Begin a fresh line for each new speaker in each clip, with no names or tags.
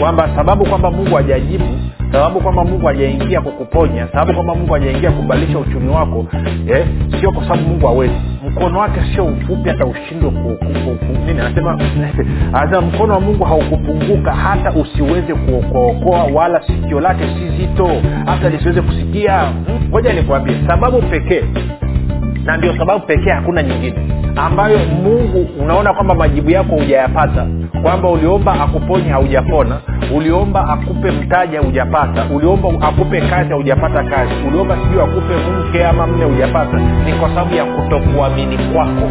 kwamba sababu kwamba mungu hajajibu sababu kwamba mungu hajaingia kukuponya sababu kwamba mungu hajaingia kubadilisha uchumi wako eh, sio kwa sababu mungu hawezi. Mkono wake sio ufupi hata ushindwe nini anasema mkono wa mungu haukupunguka hata usiweze kuokoaokoa wala sikio lake si zito hata lisiweze kusikia. Hmm, ngoja nikwambie sababu pekee na ndio sababu pekee hakuna nyingine. Ambayo mungu unaona kwamba majibu yako hujayapata. Kwamba uliomba akuponye haujapona. Uliomba akupe mtaji haujapata. Uliomba akupe kazi haujapata kazi. Uliomba sijui akupe mke ama mme hujapata ni kwa sababu ya kutokuamini kwako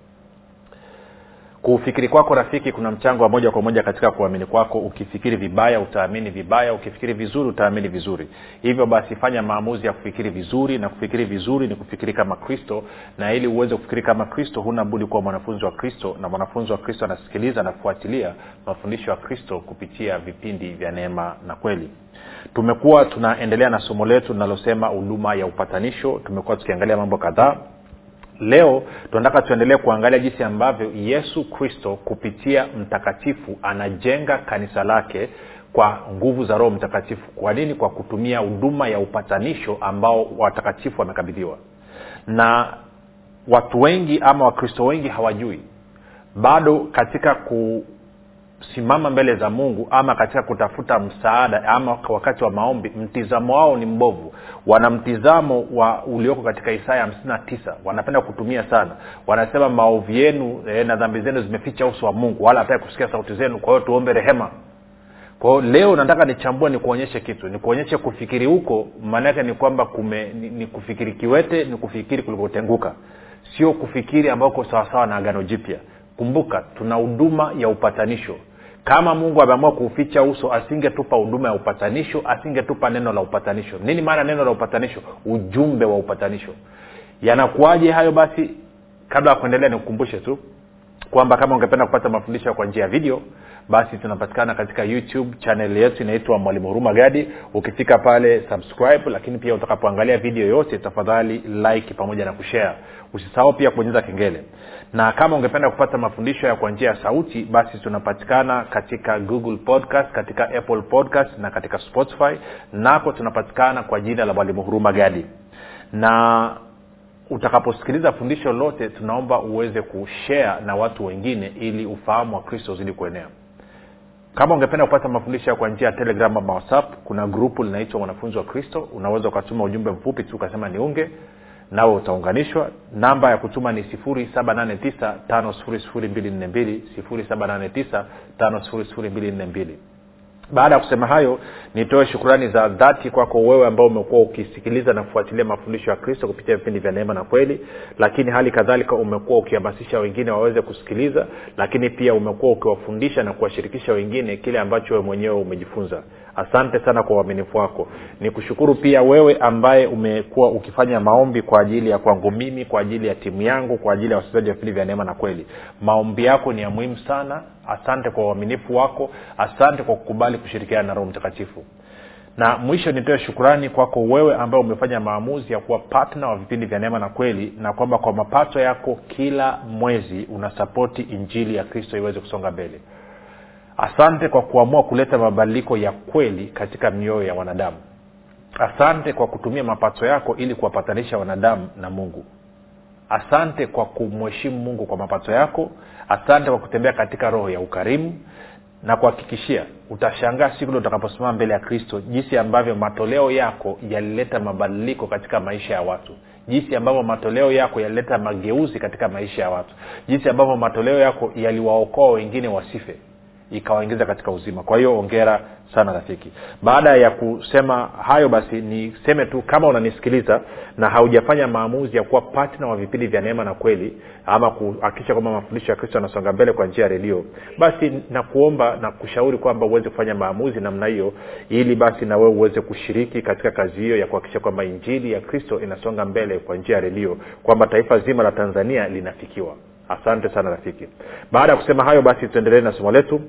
kufikiri kwako rafiki kuna mchango wa moja kwa moja katika kuamini kwako. Ukifikiri vibaya utaamini vibaya. Ukifikiri vizuri utaamini vizuri. Hivyo basi fanya maamuzi ya kufikiri vizuri na kufikiri vizuri ni kufikiri kama kristo. Na ili uweze kufikiri kama kristo huna budi kuwa mwanafunzi wa kristo. Na mwanafunzi wa kristo anasikiliza na kufuatilia mafundisho ya kristo kupitia vipindi vya neema na kweli. Tumekuwa tunaendelea na somo letu linalosema huduma ya upatanisho. Tumekuwa tukiangalia mambo kadhaa leo tunataka tuendelee kuangalia jinsi ambavyo yesu kristo kupitia mtakatifu anajenga kanisa lake kwa nguvu za roho mtakatifu. Kwa nini? Kwa kutumia huduma ya upatanisho ambao watakatifu wamekabidhiwa. Na watu wengi ama wakristo wengi hawajui. Bado katika ku simama mbele za mungu ama katika kutafuta msaada ama wakati wa maombi mtizamo wao ni mbovu. Wana mtizamo wa ulioko katika isaya hamsina tisa. Wanapenda kutumia sana. Wanasema maovu yenu eh, na dhambi zenu zimeficha uso wa mungu wala hataki kusikia sauti zenu kwa hiyo tuombe rehema. Kwao leo nataka nichambue nikuonyeshe kitu nikuonyeshe kufikiri huko maanaake ni kwamba kume ni, ni kufikiri kiwete ni kufikiri kulikotenguka sio kufikiri ambako sawasawa na agano jipya. Kumbuka tuna huduma ya upatanisho kama mungu ameamua kuuficha uso asingetupa huduma ya upatanisho asingetupa neno la upatanisho. Nini maana neno la upatanisho? Ujumbe wa upatanisho. Yanakuwaje hayo basi? Kabla ya kuendelea nikukumbushe tu kwamba kama ungependa kupata mafundisho kwa njia ya video basi tunapatikana katika youtube chanel yetu inaitwa mwalimu huruma gadi. Ukifika pale subscribe lakini pia utakapoangalia video yote tafadhali like pamoja na kushare. Usisahau pia kubonyeza kengele. Na kama ungependa kupata mafundisho ya kwa njia ya sauti basi tunapatikana katika google podcast katika apple podcast na katika spotify. Nako tunapatikana kwa jina la mwalimu huruma gadi. Na utakaposikiliza fundisho lote tunaomba uweze kushare na watu wengine ili ufahamu wa kristo uzidi kuenea. Kama ungependa kupata mafundisho kwa njia ya telegram ama whatsapp kuna grupu linaitwa mwanafunzi wa kristo. Unaweza ukatuma ujumbe mfupi tu ukasema niunge nawe utaunganishwa. Namba ya kutuma ni 789 5242 baada ya kusema hayo nitoe shukurani za dhati kwako wewe ambao umekuwa ukisikiliza na kufuatilia mafundisho ya kristo kupitia vipindi vya neema na kweli lakini hali kadhalika umekuwa ukihamasisha wengine waweze kusikiliza lakini pia umekuwa ukiwafundisha na kuwashirikisha wengine kile ambacho wewe mwenyewe umejifunza asante sana kwa uaminifu wako. Ni kushukuru pia wewe ambaye umekuwa ukifanya maombi kwa ajili ya kwangu mimi kwa ajili ya timu yangu kwa ajili ya wasikilizaji wa vipindi vya neema na kweli. Maombi yako ni ya muhimu sana. Asante kwa uaminifu wako. Asante kwa kukubali kushirikiana na roho mtakatifu. Na mwisho nitoe shukurani kwako wewe ambaye umefanya maamuzi ya kuwa patna wa vipindi vya neema na kweli na kwamba kwa mapato yako kila mwezi unasapoti injili ya kristo iweze kusonga mbele asante kwa kuamua kuleta mabadiliko ya kweli katika mioyo ya wanadamu. Asante kwa kutumia mapato yako ili kuwapatanisha wanadamu na mungu. Asante kwa kumheshimu mungu kwa mapato yako. Asante kwa kutembea katika roho ya ukarimu na kuhakikishia utashangaa siku utakaposimama mbele ya kristo jinsi ambavyo matoleo yako yalileta mabadiliko katika maisha ya watu. Jinsi ambavyo matoleo yako yalileta mageuzi katika maisha ya watu. Jinsi ambavyo matoleo yako yaliwaokoa wengine wasife ikawaingiza katika uzima. Kwa hiyo ongera sana rafiki. Baada ya kusema hayo basi niseme tu kama unanisikiliza na haujafanya maamuzi ya kuwa patna wa vipindi vya neema na kweli ama kuhakikisha kwamba mafundisho ya kristo yanasonga mbele kwa njia ya redio basi nakuomba na kushauri kwamba uweze kufanya maamuzi namna hiyo ili basi na wewe uweze kushiriki katika kazi hiyo ya kuhakikisha kwamba injili ya kristo inasonga mbele kwa njia ya redio kwamba taifa zima la tanzania linafikiwa. Asante sana rafiki. Baada ya kusema hayo basi tuendelee na somo letu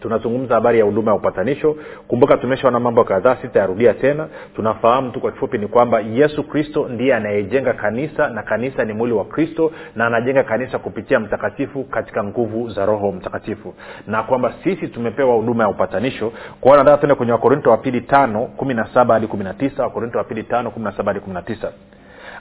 tunazungumza habari ya huduma ya upatanisho. Kumbuka tumeshaona mambo kadhaa sitayarudia tena. Tunafahamu tu kwa kifupi ni kwamba yesu kristo ndiye anayejenga kanisa na kanisa ni mwili wa kristo na anajenga kanisa kupitia mtakatifu katika nguvu za roho mtakatifu. Na kwamba sisi tumepewa huduma ya upatanisho. Kwao nataka tuende kwenye wakorinto wa pili tano kumi na saba hadi kumi na tisa. Wakorinto wa pili tano kumi na saba hadi kumi na tisa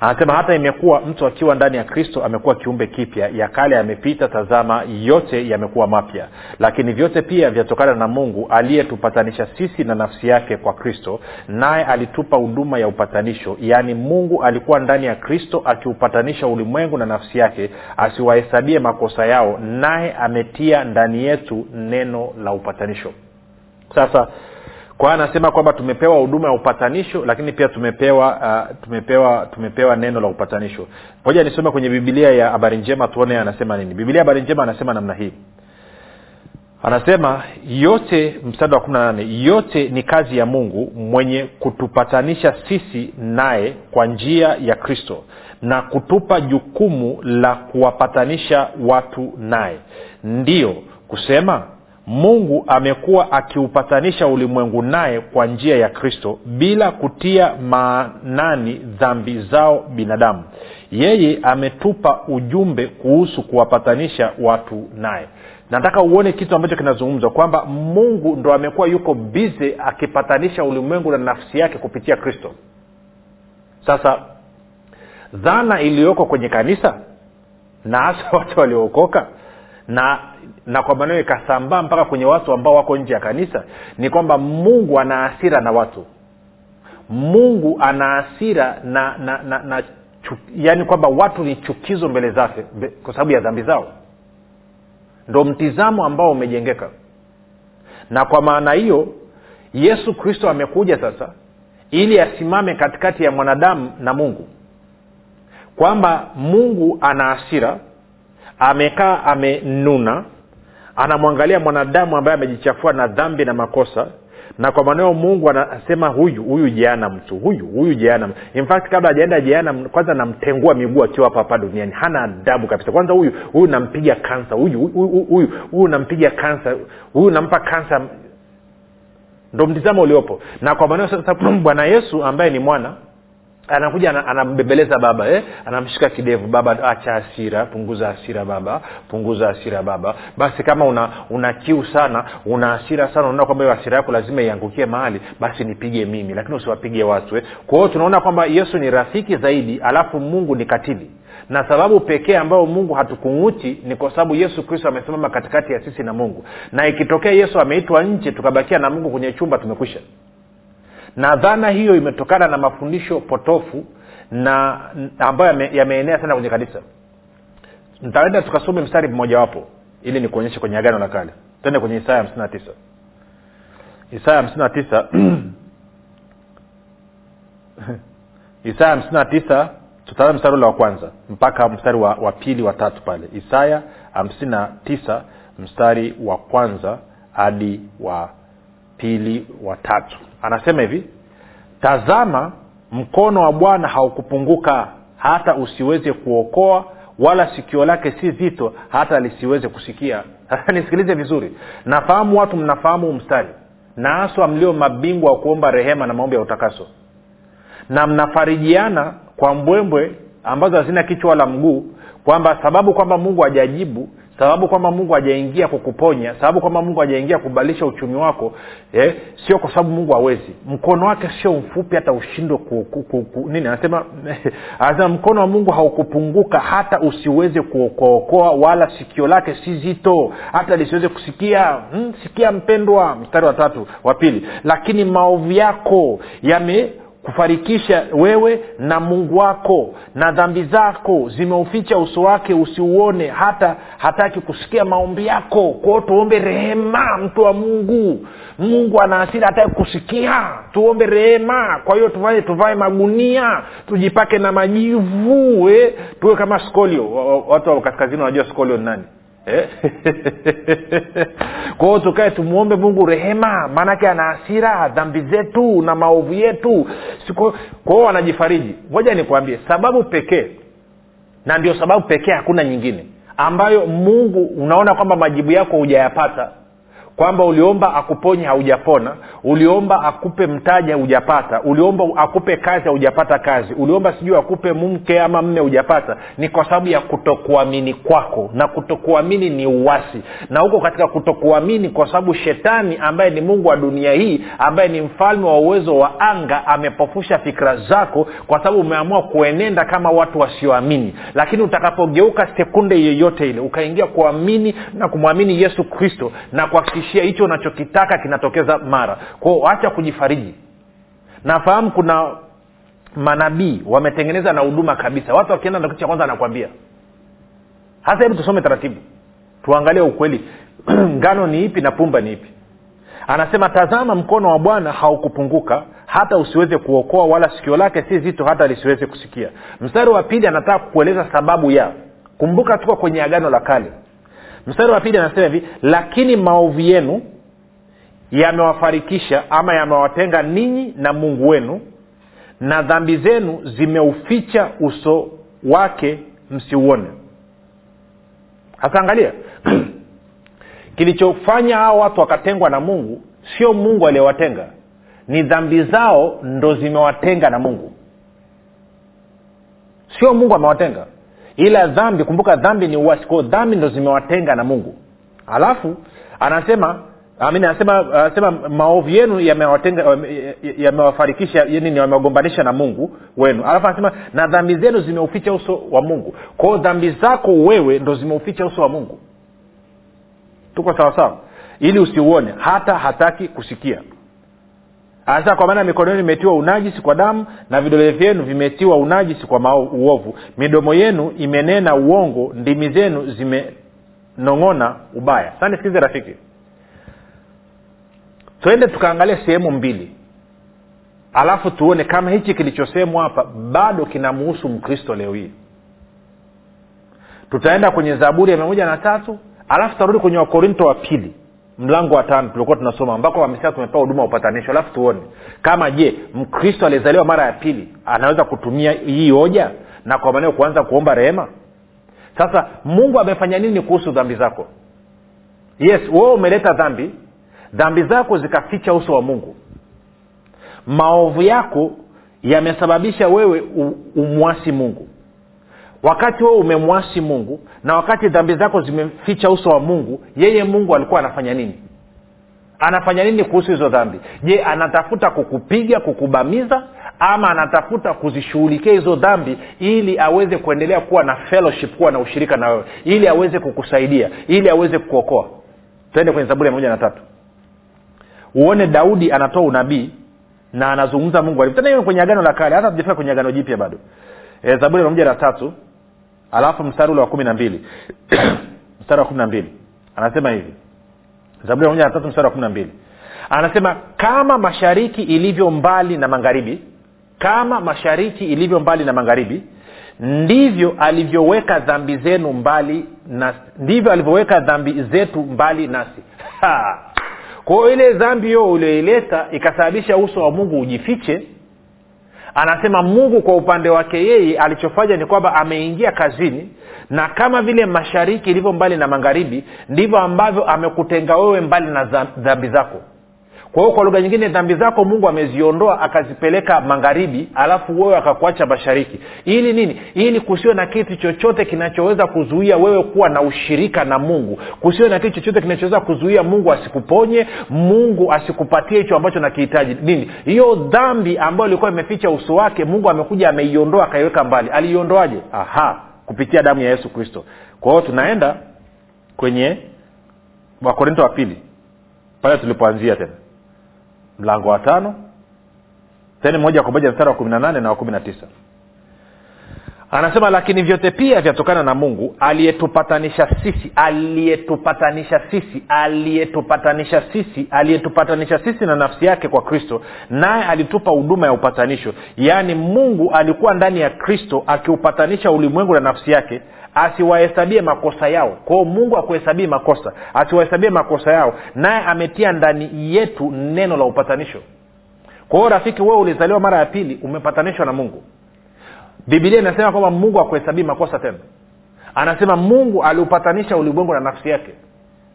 anasema hata imekuwa mtu akiwa ndani ya kristo amekuwa kiumbe kipya. Ya kale yamepita tazama yote yamekuwa mapya. Lakini vyote pia vyatokana na mungu aliyetupatanisha sisi na nafsi yake kwa kristo naye alitupa huduma ya upatanisho. Yaani mungu alikuwa ndani ya kristo akiupatanisha ulimwengu na nafsi yake asiwahesabie makosa yao naye ametia ndani yetu neno la upatanisho. Sasa kwa hiyo anasema kwamba tumepewa huduma ya upatanisho lakini pia tumepewa uh, tumepewa tumepewa neno la upatanisho. Moja nisome kwenye bibilia ya habari njema tuone anasema nini. Bibilia habari njema anasema namna hii. Anasema yote mstari wa kumi na nane yote ni kazi ya mungu mwenye kutupatanisha sisi naye kwa njia ya kristo na kutupa jukumu la kuwapatanisha watu naye. Ndiyo kusema mungu amekuwa akiupatanisha ulimwengu naye kwa njia ya kristo bila kutia maanani dhambi zao binadamu. Yeye ametupa ujumbe kuhusu kuwapatanisha watu naye. Nataka uone kitu ambacho kinazungumzwa kwamba mungu ndo amekuwa yuko bize akipatanisha ulimwengu na nafsi yake kupitia kristo. Sasa dhana iliyoko kwenye kanisa na hasa watu waliookoka na na kwa maneno ikasambaa mpaka kwenye watu ambao wako nje ya kanisa ni kwamba mungu ana asira na watu. Mungu ana asira na na, na, na chuk, yaani kwamba watu ni chukizo mbele zake kwa sababu ya dhambi zao. Ndo mtizamo ambao umejengeka. Na kwa maana hiyo yesu kristo amekuja sasa ili asimame katikati ya mwanadamu na mungu. Kwamba mungu ana hasira amekaa amenuna anamwangalia mwanadamu ambaye amejichafua na dhambi na makosa na kwa maneo mungu anasema huyu huyu jeanam tu huyu huyu jeanam in fact kabla ajaenda jeanam kwanza namtengua miguu akiwa hapa hapa duniani. Hana adabu kabisa. Kwanza huyu huyu nampiga kansa huyu huyu huyu nampiga kansa huyu nampa kansa. Ndo mtizamo uliopo. Na kwa maneo sasa bwana yesu ambaye ni mwana anakuja anambembeleza baba eh? anamshika kidevu. Baba acha hasira punguza hasira baba. Punguza hasira baba. Basi kama una una kiu sana una hasira sana unaona kwamba hiyo hasira yako lazima iangukie mahali basi nipige mimi. Lakini usiwapige watu eh? kwa hiyo tunaona kwamba yesu ni rafiki zaidi alafu mungu ni katili. Na sababu pekee ambayo mungu hatukung'uti ni kwa sababu yesu kristo amesimama katikati ya sisi na mungu. Na ikitokea yesu ameitwa nje tukabakia na mungu kwenye chumba tumekwisha na dhana hiyo imetokana na mafundisho potofu na ambayo yameenea sana kwenye kanisa. Ntaenda tukasome mstari mmojawapo ili nikuonyeshe kwenye agano la kale. Tende kwenye isaya hamsini na tisa. Isaya hamsini na tisa. Isaya hamsini na tisa tutaanza mstari ule wa kwanza mpaka mstari wa, wa pili wa tatu pale. Isaya hamsini na tisa mstari wa kwanza hadi wa pili wa tatu. Anasema hivi tazama mkono wa bwana haukupunguka hata usiweze kuokoa wala sikio lake si zito hata lisiweze kusikia. Sasa nisikilize vizuri. Nafahamu watu mnafahamu mstari na haswa mlio mabingwa wa kuomba rehema na maombi ya utakaso. Na mnafarijiana kwa mbwembwe ambazo hazina kichwa wala mguu kwamba sababu kwamba mungu hajajibu sababu kwamba mungu hajaingia kukuponya sababu kwamba mungu hajaingia kubadilisha uchumi wako eh, sio kwa sababu mungu hawezi. Mkono wake sio mfupi hata ushindwe ku, ku, nini anasema anasema mkono wa mungu haukupunguka hata usiweze kuokoaokoa wala sikio lake si zito hata lisiweze kusikia hmm, sikia mpendwa mstari wa tatu wa pili. Lakini maovu yako yame kufarikisha wewe na mungu wako na dhambi zako zimeuficha uso wake usiuone hata hataki kusikia maombi yako. Kwao tuombe rehema mtu wa mungu. Mungu ana asili hataki kusikia. Tuombe rehema. Kwa hiyo tufanye tuvae magunia tujipake na majivu eh? tuwe kama skolio. Watu wa kaskazini wanajua skolio ni nani eh? kwa hiyo tukae tumwombe mungu rehema maanake ana hasira dhambi zetu na maovu yetu. Kwa hiyo wanajifariji. Moja nikwambie sababu pekee na ndio sababu pekee hakuna nyingine ambayo mungu unaona kwamba majibu yako hujayapata kwamba uliomba akuponye haujapona uliomba akupe mtaji haujapata uliomba akupe kazi haujapata kazi uliomba sijui akupe mke ama mme hujapata ni kwa sababu ya kutokuamini kwako na kutokuamini ni uwasi na huko katika kutokuamini kwa sababu shetani ambaye ni mungu wa dunia hii ambaye ni mfalme wa uwezo wa anga amepofusha fikra zako kwa sababu umeamua kuenenda kama watu wasioamini. Lakini utakapogeuka sekunde yeyote ile ukaingia kuamini na kumwamini yesu kristo na kuhakikisha kuhakikishia hicho unachokitaka kinatokeza mara. Kwao acha kujifariji. Nafahamu kuna manabii wametengeneza na huduma kabisa. Watu wakienda kitu cha kwanza anakwambia hasa hebu tusome taratibu. Tuangalie ukweli. Ngano ni ipi na pumba ni ipi? Anasema tazama mkono wa bwana haukupunguka hata usiweze kuokoa wala sikio lake si zito hata lisiweze kusikia. Mstari wa pili anataka kueleza sababu ya. Kumbuka tuko kwenye agano la kale mstari wa pili anasema hivi lakini maovu yenu yamewafarikisha ama yamewatenga ninyi na mungu wenu na dhambi zenu zimeuficha uso wake msiuone. Hasa angalia kilichofanya hao watu wakatengwa na mungu sio mungu aliyewatenga ni dhambi zao ndo zimewatenga na mungu. Sio mungu amewatenga ila dhambi kumbuka dhambi ni uasi kwao dhambi ndo zimewatenga na mungu. Alafu anasema amini anasema anasema maovu yenu yamewatenga yamewafarikisha nini yamewagombanisha na mungu wenu. Alafu anasema na dhambi zenu zimeuficha uso wa mungu. Kwao dhambi zako wewe ndo zimeuficha uso wa mungu. Tuko sawasawa ili usiuone hata hataki kusikia anasema kwa maana mikono yenu imetiwa unajisi kwa damu na vidole vyenu vimetiwa unajisi kwa uovu. Midomo yenu imenena uongo ndimi zenu zimenong'ona ubaya. Sa nisikize rafiki. Twende tukaangalia sehemu mbili. Alafu tuone kama hichi kilichosemwa hapa bado kinamuhusu mkristo leo hii. Tutaenda kwenye zaburi ya mia moja na tatu alafu tutarudi kwenye wakorinto wa pili mlango wa tano tulikuwa tunasoma ambako wamesema tumepewa huduma ya upatanisho. Alafu tuone kama je mkristo aliyezaliwa mara ya pili anaweza kutumia hii hoja na kwa maneo kuanza kuomba rehema? Sasa mungu amefanya nini kuhusu dhambi zako? Yes wewe umeleta dhambi. Dhambi zako zikaficha uso wa mungu. Maovu yako yamesababisha wewe umwasi mungu. Wakati wewe umemwasi mungu na wakati dhambi zako zimeficha uso wa mungu yeye mungu alikuwa anafanya nini? Anafanya nini kuhusu hizo dhambi? Je anatafuta kukupiga kukubamiza ama anatafuta kuzishughulikia hizo dhambi ili aweze kuendelea kuwa na fellowship kuwa na ushirika na wewe ili aweze kukusaidia ili aweze kukuokoa? Tuende kwenye zaburi ya moja na tatu. Uone daudi anatoa unabii na anazungumza mungu hiyo kwenye agano la kale hata tujafika kwenye agano jipya bado. E, zaburi ya moja na tatu alafu mstari ule wa kumi na mbili. Mstari wa kumi na mbili. Anasema hivi. Zaburi ya tatu mstari wa kumi na mbili. Anasema kama mashariki ilivyo mbali na magharibi kama mashariki ilivyo mbali na magharibi ndivyo alivyoweka dhambi zenu mbali na ndivyo alivyoweka dhambi zetu mbali nasi. Hiyo ile dhambi hiyo ulioileta ikasababisha uso wa mungu ujifiche anasema mungu kwa upande wake yeye alichofanya ni kwamba ameingia kazini na kama vile mashariki ilivyo mbali na magharibi ndivyo ambavyo amekutenga wewe mbali na dhambi zako kwa hiyo kwa lugha nyingine dhambi zako mungu ameziondoa akazipeleka magharibi alafu wewe akakuacha mashariki. Ili nini? Ili kusiwe na kitu chochote kinachoweza kuzuia wewe kuwa na ushirika na mungu. Kusiwe na kitu chochote kinachoweza kuzuia mungu asikuponye mungu asikupatie hicho ambacho nakihitaji. Nini? Hiyo dhambi ambayo ilikuwa imeficha uso wake mungu amekuja ameiondoa akaiweka mbali. Aliiondoaje aha kupitia damu ya yesu kristo. Kwa hiyo tunaenda kwenye wakorinto wa pili pale tulipoanzia tena mlango wa tano. Teni moja kwa moja mstari wa kumi na nane na wa kumi na tisa. Anasema lakini vyote pia vyatokana na mungu aliyetupatanisha sisi aliyetupatanisha sisi aliyetupatanisha sisi aliyetupatanisha sisi na nafsi yake kwa kristo naye alitupa huduma ya upatanisho. Yaani mungu alikuwa ndani ya kristo akiupatanisha ulimwengu na nafsi yake asiwahesabie makosa yao. Kwao mungu akuhesabie makosa asiwahesabie makosa yao naye ametia ndani yetu neno la upatanisho. Kwa hiyo rafiki wewe ulizaliwa mara ya pili umepatanishwa na mungu. Bibilia inasema kwamba mungu akuhesabii makosa tena. Anasema mungu aliupatanisha ulimwengu na nafsi yake.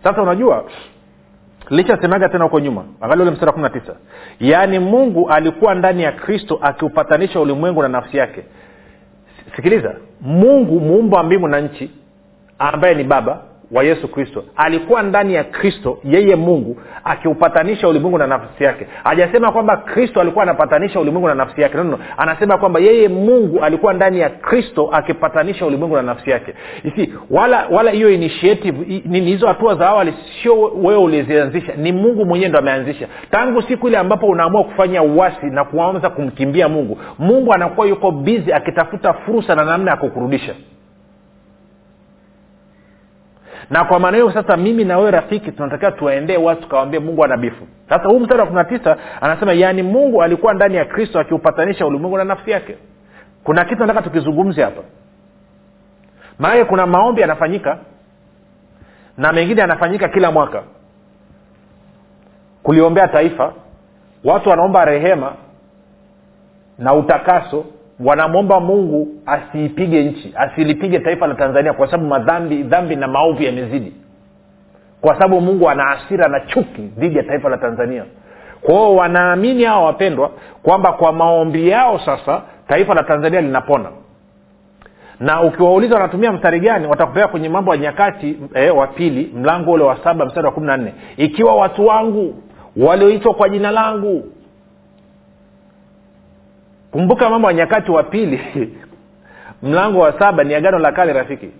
Sasa unajua lishasemaga tena huko nyuma angalia ule mstari kumi na tisa. Yaani mungu alikuwa ndani ya kristo akiupatanisha ulimwengu na nafsi yake sikiliza. Mungu muumba wa mbingu na nchi ambaye ni baba wa yesu kristo. Alikuwa ndani ya kristo yeye mungu akiupatanisha ulimwengu na nafsi yake. Hajasema kwamba kristo alikuwa anapatanisha ulimwengu na nafsi yake. No, anasema kwamba yeye mungu alikuwa ndani ya kristo akipatanisha ulimwengu na nafsi yake. Isi wala wala hiyo initiative hizo hatua za awali sio wewe ulizianzisha. Ni mungu mwenyewe ndo ameanzisha. Tangu siku ile ambapo unaamua kufanya uwasi na kuanza kumkimbia mungu mungu anakuwa yuko bizi akitafuta fursa na namna ya kukurudisha na kwa maana hiyo sasa mimi na wewe rafiki tunatakiwa tuwaendee watu tukawambie mungu anabifu sasa huu mstari wa kumi na tisa anasema yaani mungu alikuwa ndani ya kristo akiupatanisha ulimwengu na nafsi yake. Kuna kitu nataka tukizungumze hapa. Maanake kuna maombi yanafanyika na mengine yanafanyika kila mwaka. Kuliombea taifa watu wanaomba rehema na utakaso wanamwomba mungu asiipige nchi asilipige taifa la tanzania kwa sababu madhambi dhambi na maovu yamezidi. Kwa sababu mungu ana asira na chuki dhidi ya taifa la tanzania. Kwao wanaamini hawa wapendwa kwamba kwa maombi yao sasa taifa la tanzania linapona. Na ukiwauliza wanatumia mstari gani watakupeleka kwenye mambo ya nyakati eh, wa pili mlango ule wa saba mstari wa kumi na nne. Ikiwa watu wangu walioitwa kwa jina langu kumbuka mambo ya nyakati wa pili. Mlango wa saba ni agano la kale rafiki.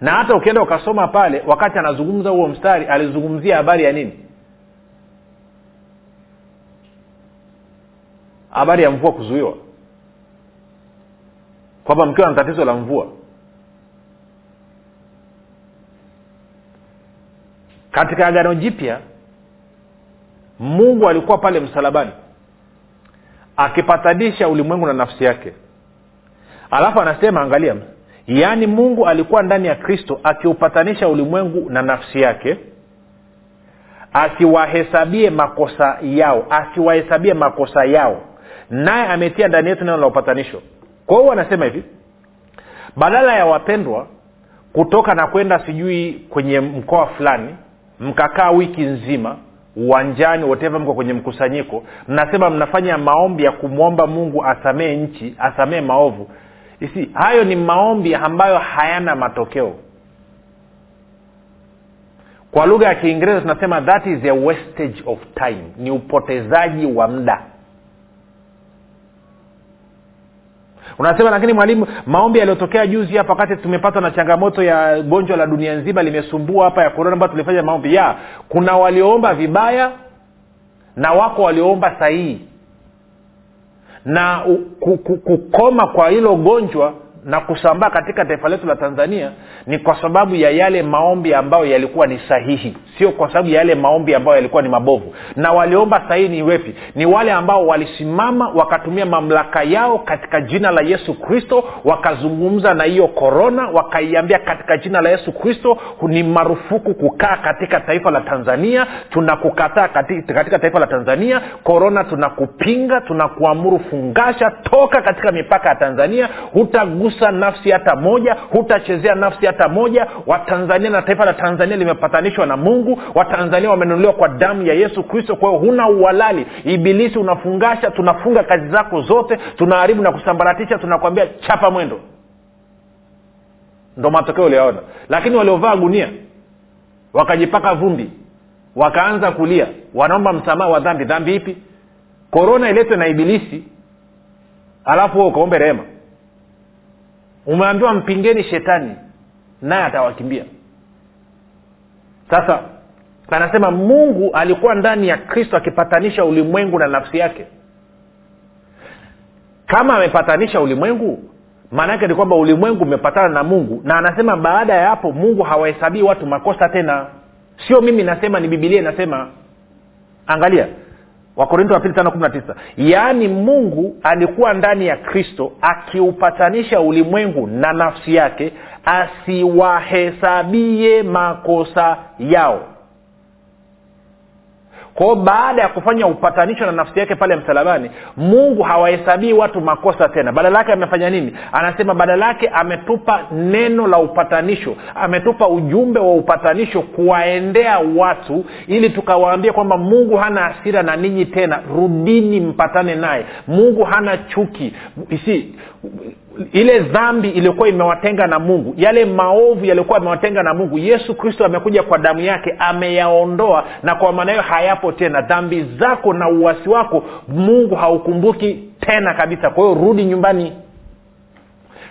Na hata ukienda ukasoma pale wakati anazungumza huo mstari alizungumzia habari ya nini? Habari ya mvua kuzuiwa. Kwamba mkiwa na tatizo la mvua. Katika agano jipya mungu alikuwa pale msalabani akipatanisha ulimwengu na nafsi yake. Alafu anasema angalia yaani mungu alikuwa ndani ya kristo akiupatanisha ulimwengu na nafsi yake asiwahesabie makosa yao asiwahesabie makosa yao naye ametia ndani yetu neno la upatanisho. Kwa hiyo anasema hivi badala ya wapendwa kutoka na kwenda sijui kwenye mkoa fulani mkakaa wiki nzima uwanjani whatever mko kwenye mkusanyiko mnasema mnafanya maombi ya kumwomba mungu asamee nchi asamee maovu. Isi hayo ni maombi ambayo hayana matokeo. Kwa lugha ya kiingereza tunasema that is a wastage of time. Ni upotezaji wa muda unasema lakini mwalimu maombi yaliyotokea juzi hapa wakati tumepatwa na changamoto ya gonjwa la dunia nzima limesumbua hapa ya korona ambayo tulifanya maombi. Ya kuna walioomba vibaya na wako walioomba sahihi. Na u, ku, ku, kukoma kwa hilo gonjwa na kusambaa katika taifa letu la tanzania ni kwa sababu ya yale maombi ambayo yalikuwa ni sahihi. Sio kwa sababu ya yale maombi ambayo yalikuwa ni mabovu. Na waliomba sahihi ni wepi? Ni wale ambao walisimama wakatumia mamlaka yao katika jina la yesu kristo wakazungumza na hiyo korona wakaiambia katika jina la yesu kristo ni marufuku kukaa katika taifa la tanzania tunakukataa katika, katika taifa la tanzania korona tunakupinga tunakuamuru fungasha toka katika mipaka ya tanzania hutagusa hutagusa nafsi hata moja hutachezea nafsi hata moja. Watanzania na taifa la tanzania limepatanishwa na mungu. Watanzania wamenunuliwa kwa damu ya yesu kristo. Kwa hiyo huna uhalali. Ibilisi unafungasha tunafunga kazi zako zote tunaharibu na kusambaratisha tunakwambia chapa mwendo. Ndo matokeo uliyaona lakini waliovaa gunia wakajipaka vumbi wakaanza kulia wanaomba msamaha wa dhambi. Dhambi ipi? Korona iletwe na ibilisi alafu ukaombe rehema umeambiwa mpingeni shetani naye atawakimbia. Sasa anasema mungu alikuwa ndani ya kristo akipatanisha ulimwengu na nafsi yake. Kama amepatanisha ulimwengu maana yake ni kwamba ulimwengu umepatana na mungu. Na anasema baada ya hapo mungu hawahesabii watu makosa tena. Sio mimi nasema ni bibilia inasema. Angalia wakorinto wa pili tano kumi na tisa. Yaani mungu alikuwa ndani ya kristo akiupatanisha ulimwengu na nafsi yake asiwahesabie makosa yao kwao baada ya kufanya upatanisho na nafsi yake pale msalabani mungu hawahesabii watu makosa tena. Badala yake amefanya nini? Anasema badala yake ametupa neno la upatanisho. Ametupa ujumbe wa upatanisho kuwaendea watu ili tukawaambia kwamba mungu hana hasira na ninyi tena. Rudini mpatane naye. Mungu hana chuki. Isi ile dhambi iliyokuwa imewatenga na mungu yale maovu yaliyokuwa amewatenga na mungu yesu kristo amekuja kwa damu yake ameyaondoa na kwa maana hiyo hayapo tena. Dhambi zako na uwasi wako mungu haukumbuki tena kabisa. Kwa hiyo rudi nyumbani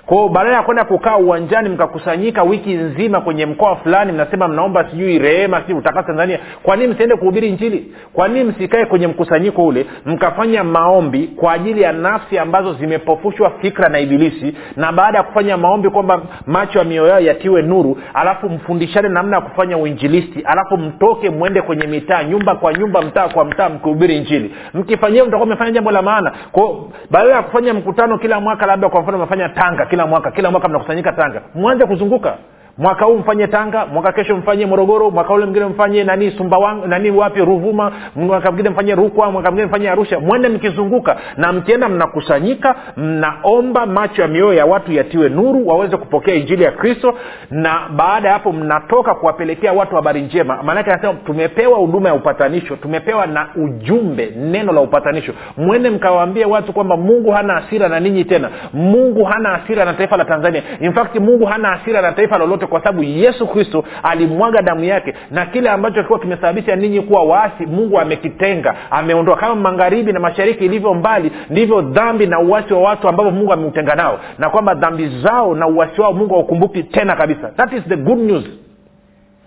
kwao badala ya kwenda kukaa uwanjani mkakusanyika wiki nzima kwenye mkoa fulani mnasema mnaomba sijui rehema sijui utakasa tanzania kwa nini msiende kuhubiri njili kwa nini msikae kwenye mkusanyiko ule mkafanya maombi kwa ajili ya nafsi ambazo zimepofushwa fikra na ibilisi na baada ya kufanya maombi kwamba macho ya mioyo yao yatiwe nuru alafu mfundishane namna ya kufanya uinjilisti alafu mtoke mwende kwenye mitaa nyumba kwa nyumba mtaa kwa mtaa mkihubiri njili mkifanyia mtakuwa mmefanya jambo la maana. Kwao badala ya kufanya mkutano kila mwaka labda kwa mfano mnafanya tanga kila mwaka kila mwaka mnakusanyika tanga. Mwanze kuzunguka mwaka huu mfanye tanga mwaka kesho mfanye morogoro mwaka ule mwingine mfanye nani sumbawang nani wapi ruvuma mwaka mwingine mfanye rukwa mwaka mwingine mfanye arusha. Mwende mkizunguka na mkienda mnakusanyika mnaomba macho ya mioyo ya watu yatiwe nuru waweze kupokea injili ya kristo na baada ya hapo mnatoka kuwapelekea watu habari njema. Maanake anasema tumepewa huduma ya upatanisho tumepewa na ujumbe neno la upatanisho. Mwende mkawaambie watu kwamba mungu hana hasira na ninyi tena. Mungu hana hasira na taifa la tanzania. In fact mungu hana hasira na taifa lolote kwa sababu yesu kristo alimwaga damu yake na kile ambacho kilikuwa kimesababisha ninyi kuwa waasi mungu amekitenga ameondoa kama magharibi na mashariki ilivyo mbali ndivyo dhambi na uwasi wa watu ambavyo mungu ameutenga nao. Na kwamba dhambi zao na uwasi wao mungu haukumbuki tena kabisa. That is the good news.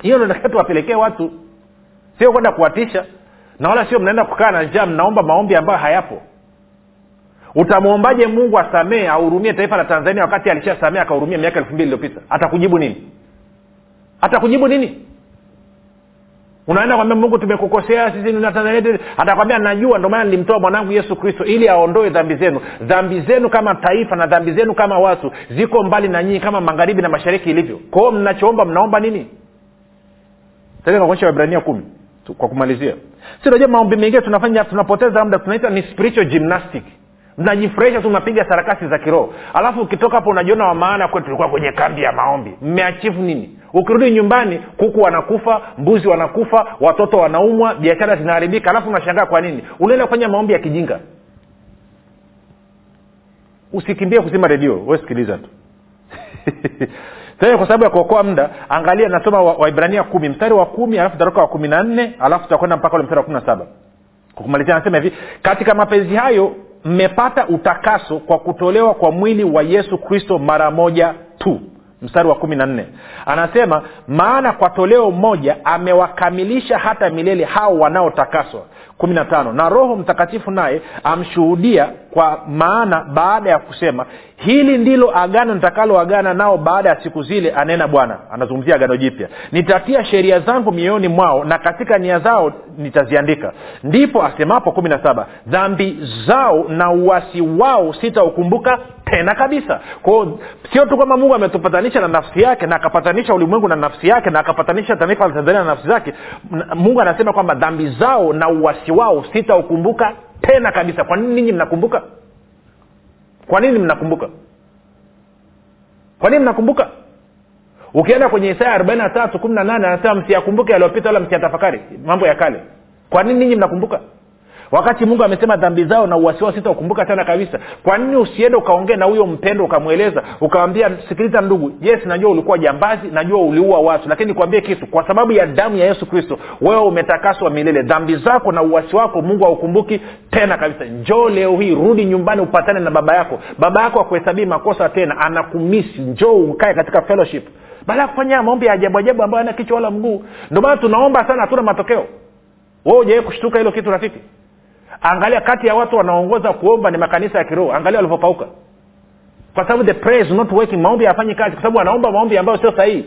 Hiyo tuwapelekee watu. Sio kwenda kuwatisha. Na wala sio mnaenda kukaa na njaa mnaomba maombi ambayo hayapo utamwombaje mungu asamee ahurumie taifa la tanzania wakati alishasamee akahurumia miaka elfu mbili iliyopita? Atakujibu nini? Atakujibu nini? Unaenda kwambia mungu tumekukosea sisi tanzania atakwambia najua ndio maana nilimtoa mwanangu yesu kristo ili aondoe dhambi zenu. Dhambi zenu kama taifa na dhambi zenu kama watu ziko mbali na nyinyi kama magharibi na mashariki ilivyo. Kwao mnachoomba mnaomba nini? Kuonyesha kumi kwa kumalizia. Si unajua maombi mengine tunafanya tunapoteza muda tunaita ni spiritual gymnastic mnajifurahisha tu mnapiga sarakasi za kiroho. Alafu ukitoka hapo unajiona wa maana kwetu tulikuwa kwenye kambi ya maombi. Mmeachivu nini? Ukirudi nyumbani kuku wanakufa mbuzi wanakufa watoto wanaumwa biashara zinaharibika. Alafu unashangaa kwa nini? Unaenda kufanya maombi ya kijinga. Usikimbie kuzima redio wesikiliza tu. Kwa sababu ya kuokoa muda angalia nasoma waibrania wa kumi mstari wa kumi alafu taruka wa kumi na nne alafu tutakwenda mpaka ule mstari wa kumi na saba. Kumalizia anasema hivi katika mapenzi hayo mmepata utakaso kwa kutolewa kwa mwili wa yesu kristo mara moja tu. Mstari wa kumi na nne. Anasema maana kwa toleo moja amewakamilisha hata milele hao wanaotakaswa kumi na tano. Na roho mtakatifu naye amshuhudia kwa maana baada ya kusema hili ndilo agano nitakaloagana nao baada ya siku zile anena bwana. Anazungumzia agano jipya. Nitatia sheria zangu mioyoni mwao na katika nia zao nitaziandika. Ndipo asemapo kumi na saba dhambi zao na uwasi wao sitaukumbuka tena kabisa. Kwao sio tu kwamba mungu ametupatanisha na nafsi yake na akapatanisha ulimwengu na nafsi yake na akapatanisha taifa la tanzania na nafsi zake. Mungu anasema kwamba dhambi zao na uwasi wao sitaukumbuka tena kabisa. Kwa nini ninyi mnakumbuka? Kwa nini mnakumbuka? Kwa nini mnakumbuka? Ukienda kwenye isaya arobaini na tatu kumi na nane anasema msiyakumbuke yaliyopita wala msiyatafakari. Mambo ya kale. Kwa nini ninyi mnakumbuka wakati mungu amesema dhambi zao na uwasi wao sitaukumbuka tena kabisa. Kwa nini usiende ukaongea na huyo mpendo ukamweleza ukawambia sikiliza ndugu yes najua ulikuwa jambazi? Najua uliua watu lakini nikwambie kitu. Kwa sababu ya damu ya yesu kristo wewe umetakaswa milele. Dhambi zako na uwasi wako mungu haukumbuki tena kabisa. Njoo leo hii rudi nyumbani upatane na baba yako. Baba yako akuhesabii makosa tena anakumisi. Njoo ukae katika fellowship. Baada ya kufanya maombi ya ajabu ajabu ambayo ana kichwa wala mguu. Ndio maana tunaomba sana hatuna matokeo. We ujawai kushtuka hilo kitu rafiki angalia kati ya watu wanaongoza kuomba ni makanisa ya kiroho. Angalia walivyopauka. Kwa sababu the is not working maombi hayafanyi kazi. Kwa sababu wanaomba maombi ambayo sio sahihi.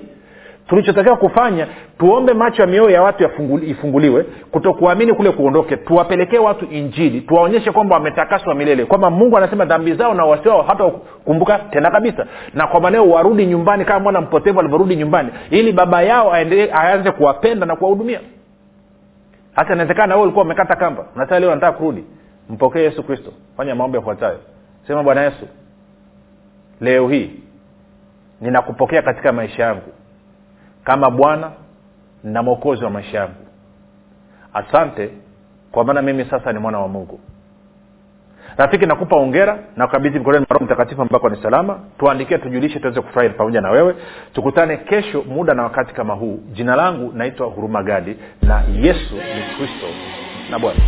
Tulichotakiwa kufanya tuombe macho ya mioyo ya watu ifunguliwe kutokuamini kule kuondoke. Tuwapelekee watu injili tuwaonyeshe kwamba wametakaswa milele. Kwamba mungu anasema dhambi zao na wasi hata kumbuka tena kabisa. Na kwa maneo warudi nyumbani kama mwana mpotevu alivyorudi nyumbani ili baba yao aanze kuwapenda na kuwahudumia hata inawezekana we ulikuwa umekata kamba. Unataka leo nataka kurudi. Mpokee yesu kristo. Fanya maombi yafuatayo. Sema bwana yesu leo hii ninakupokea katika maisha yangu kama bwana na mwokozi wa maisha yangu. Asante kwa maana mimi sasa ni mwana wa mungu rafiki nakupa ongera na kukabidhi mkononi mwa mtakatifu ambako ni salama. Tuandikie tujulishe tuweze kufurahi pamoja na wewe. Tukutane kesho muda na wakati kama huu. Jina langu naitwa huruma gadi na yesu ni kristo na bwana.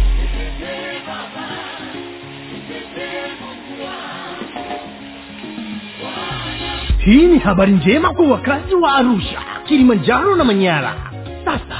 Hii ni habari njema kwa wakazi wa arusha kilimanjaro na manyara. Sasa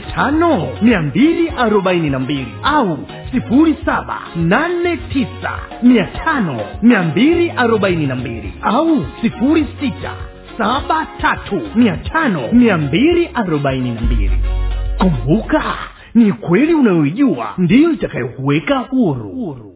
tano mia mbili arobaini na mbili au sifuri saba nane tisa mia tano mia mbili arobaini na mbili au sifuri sita saba tatu mia tano mia mbili arobaini na mbili kumbuka ni kweli unayoijua ndiyo itakayokuweka huru, huru.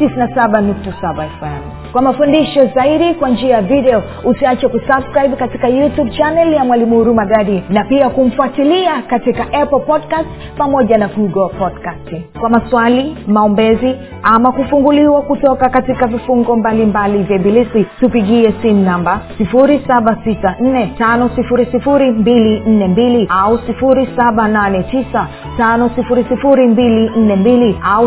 97.7 fm kwa mafundisho zaidi kwa njia ya video usiache kusubscribe katika youtube channel ya mwalimu hurumagadi na pia kumfuatilia katika apple podcast pamoja na google podcast. Kwa maswali maombezi ama kufunguliwa kutoka katika vifungo mbalimbali vya ibilisi tupigie simu namba 7645242 au 7895242 au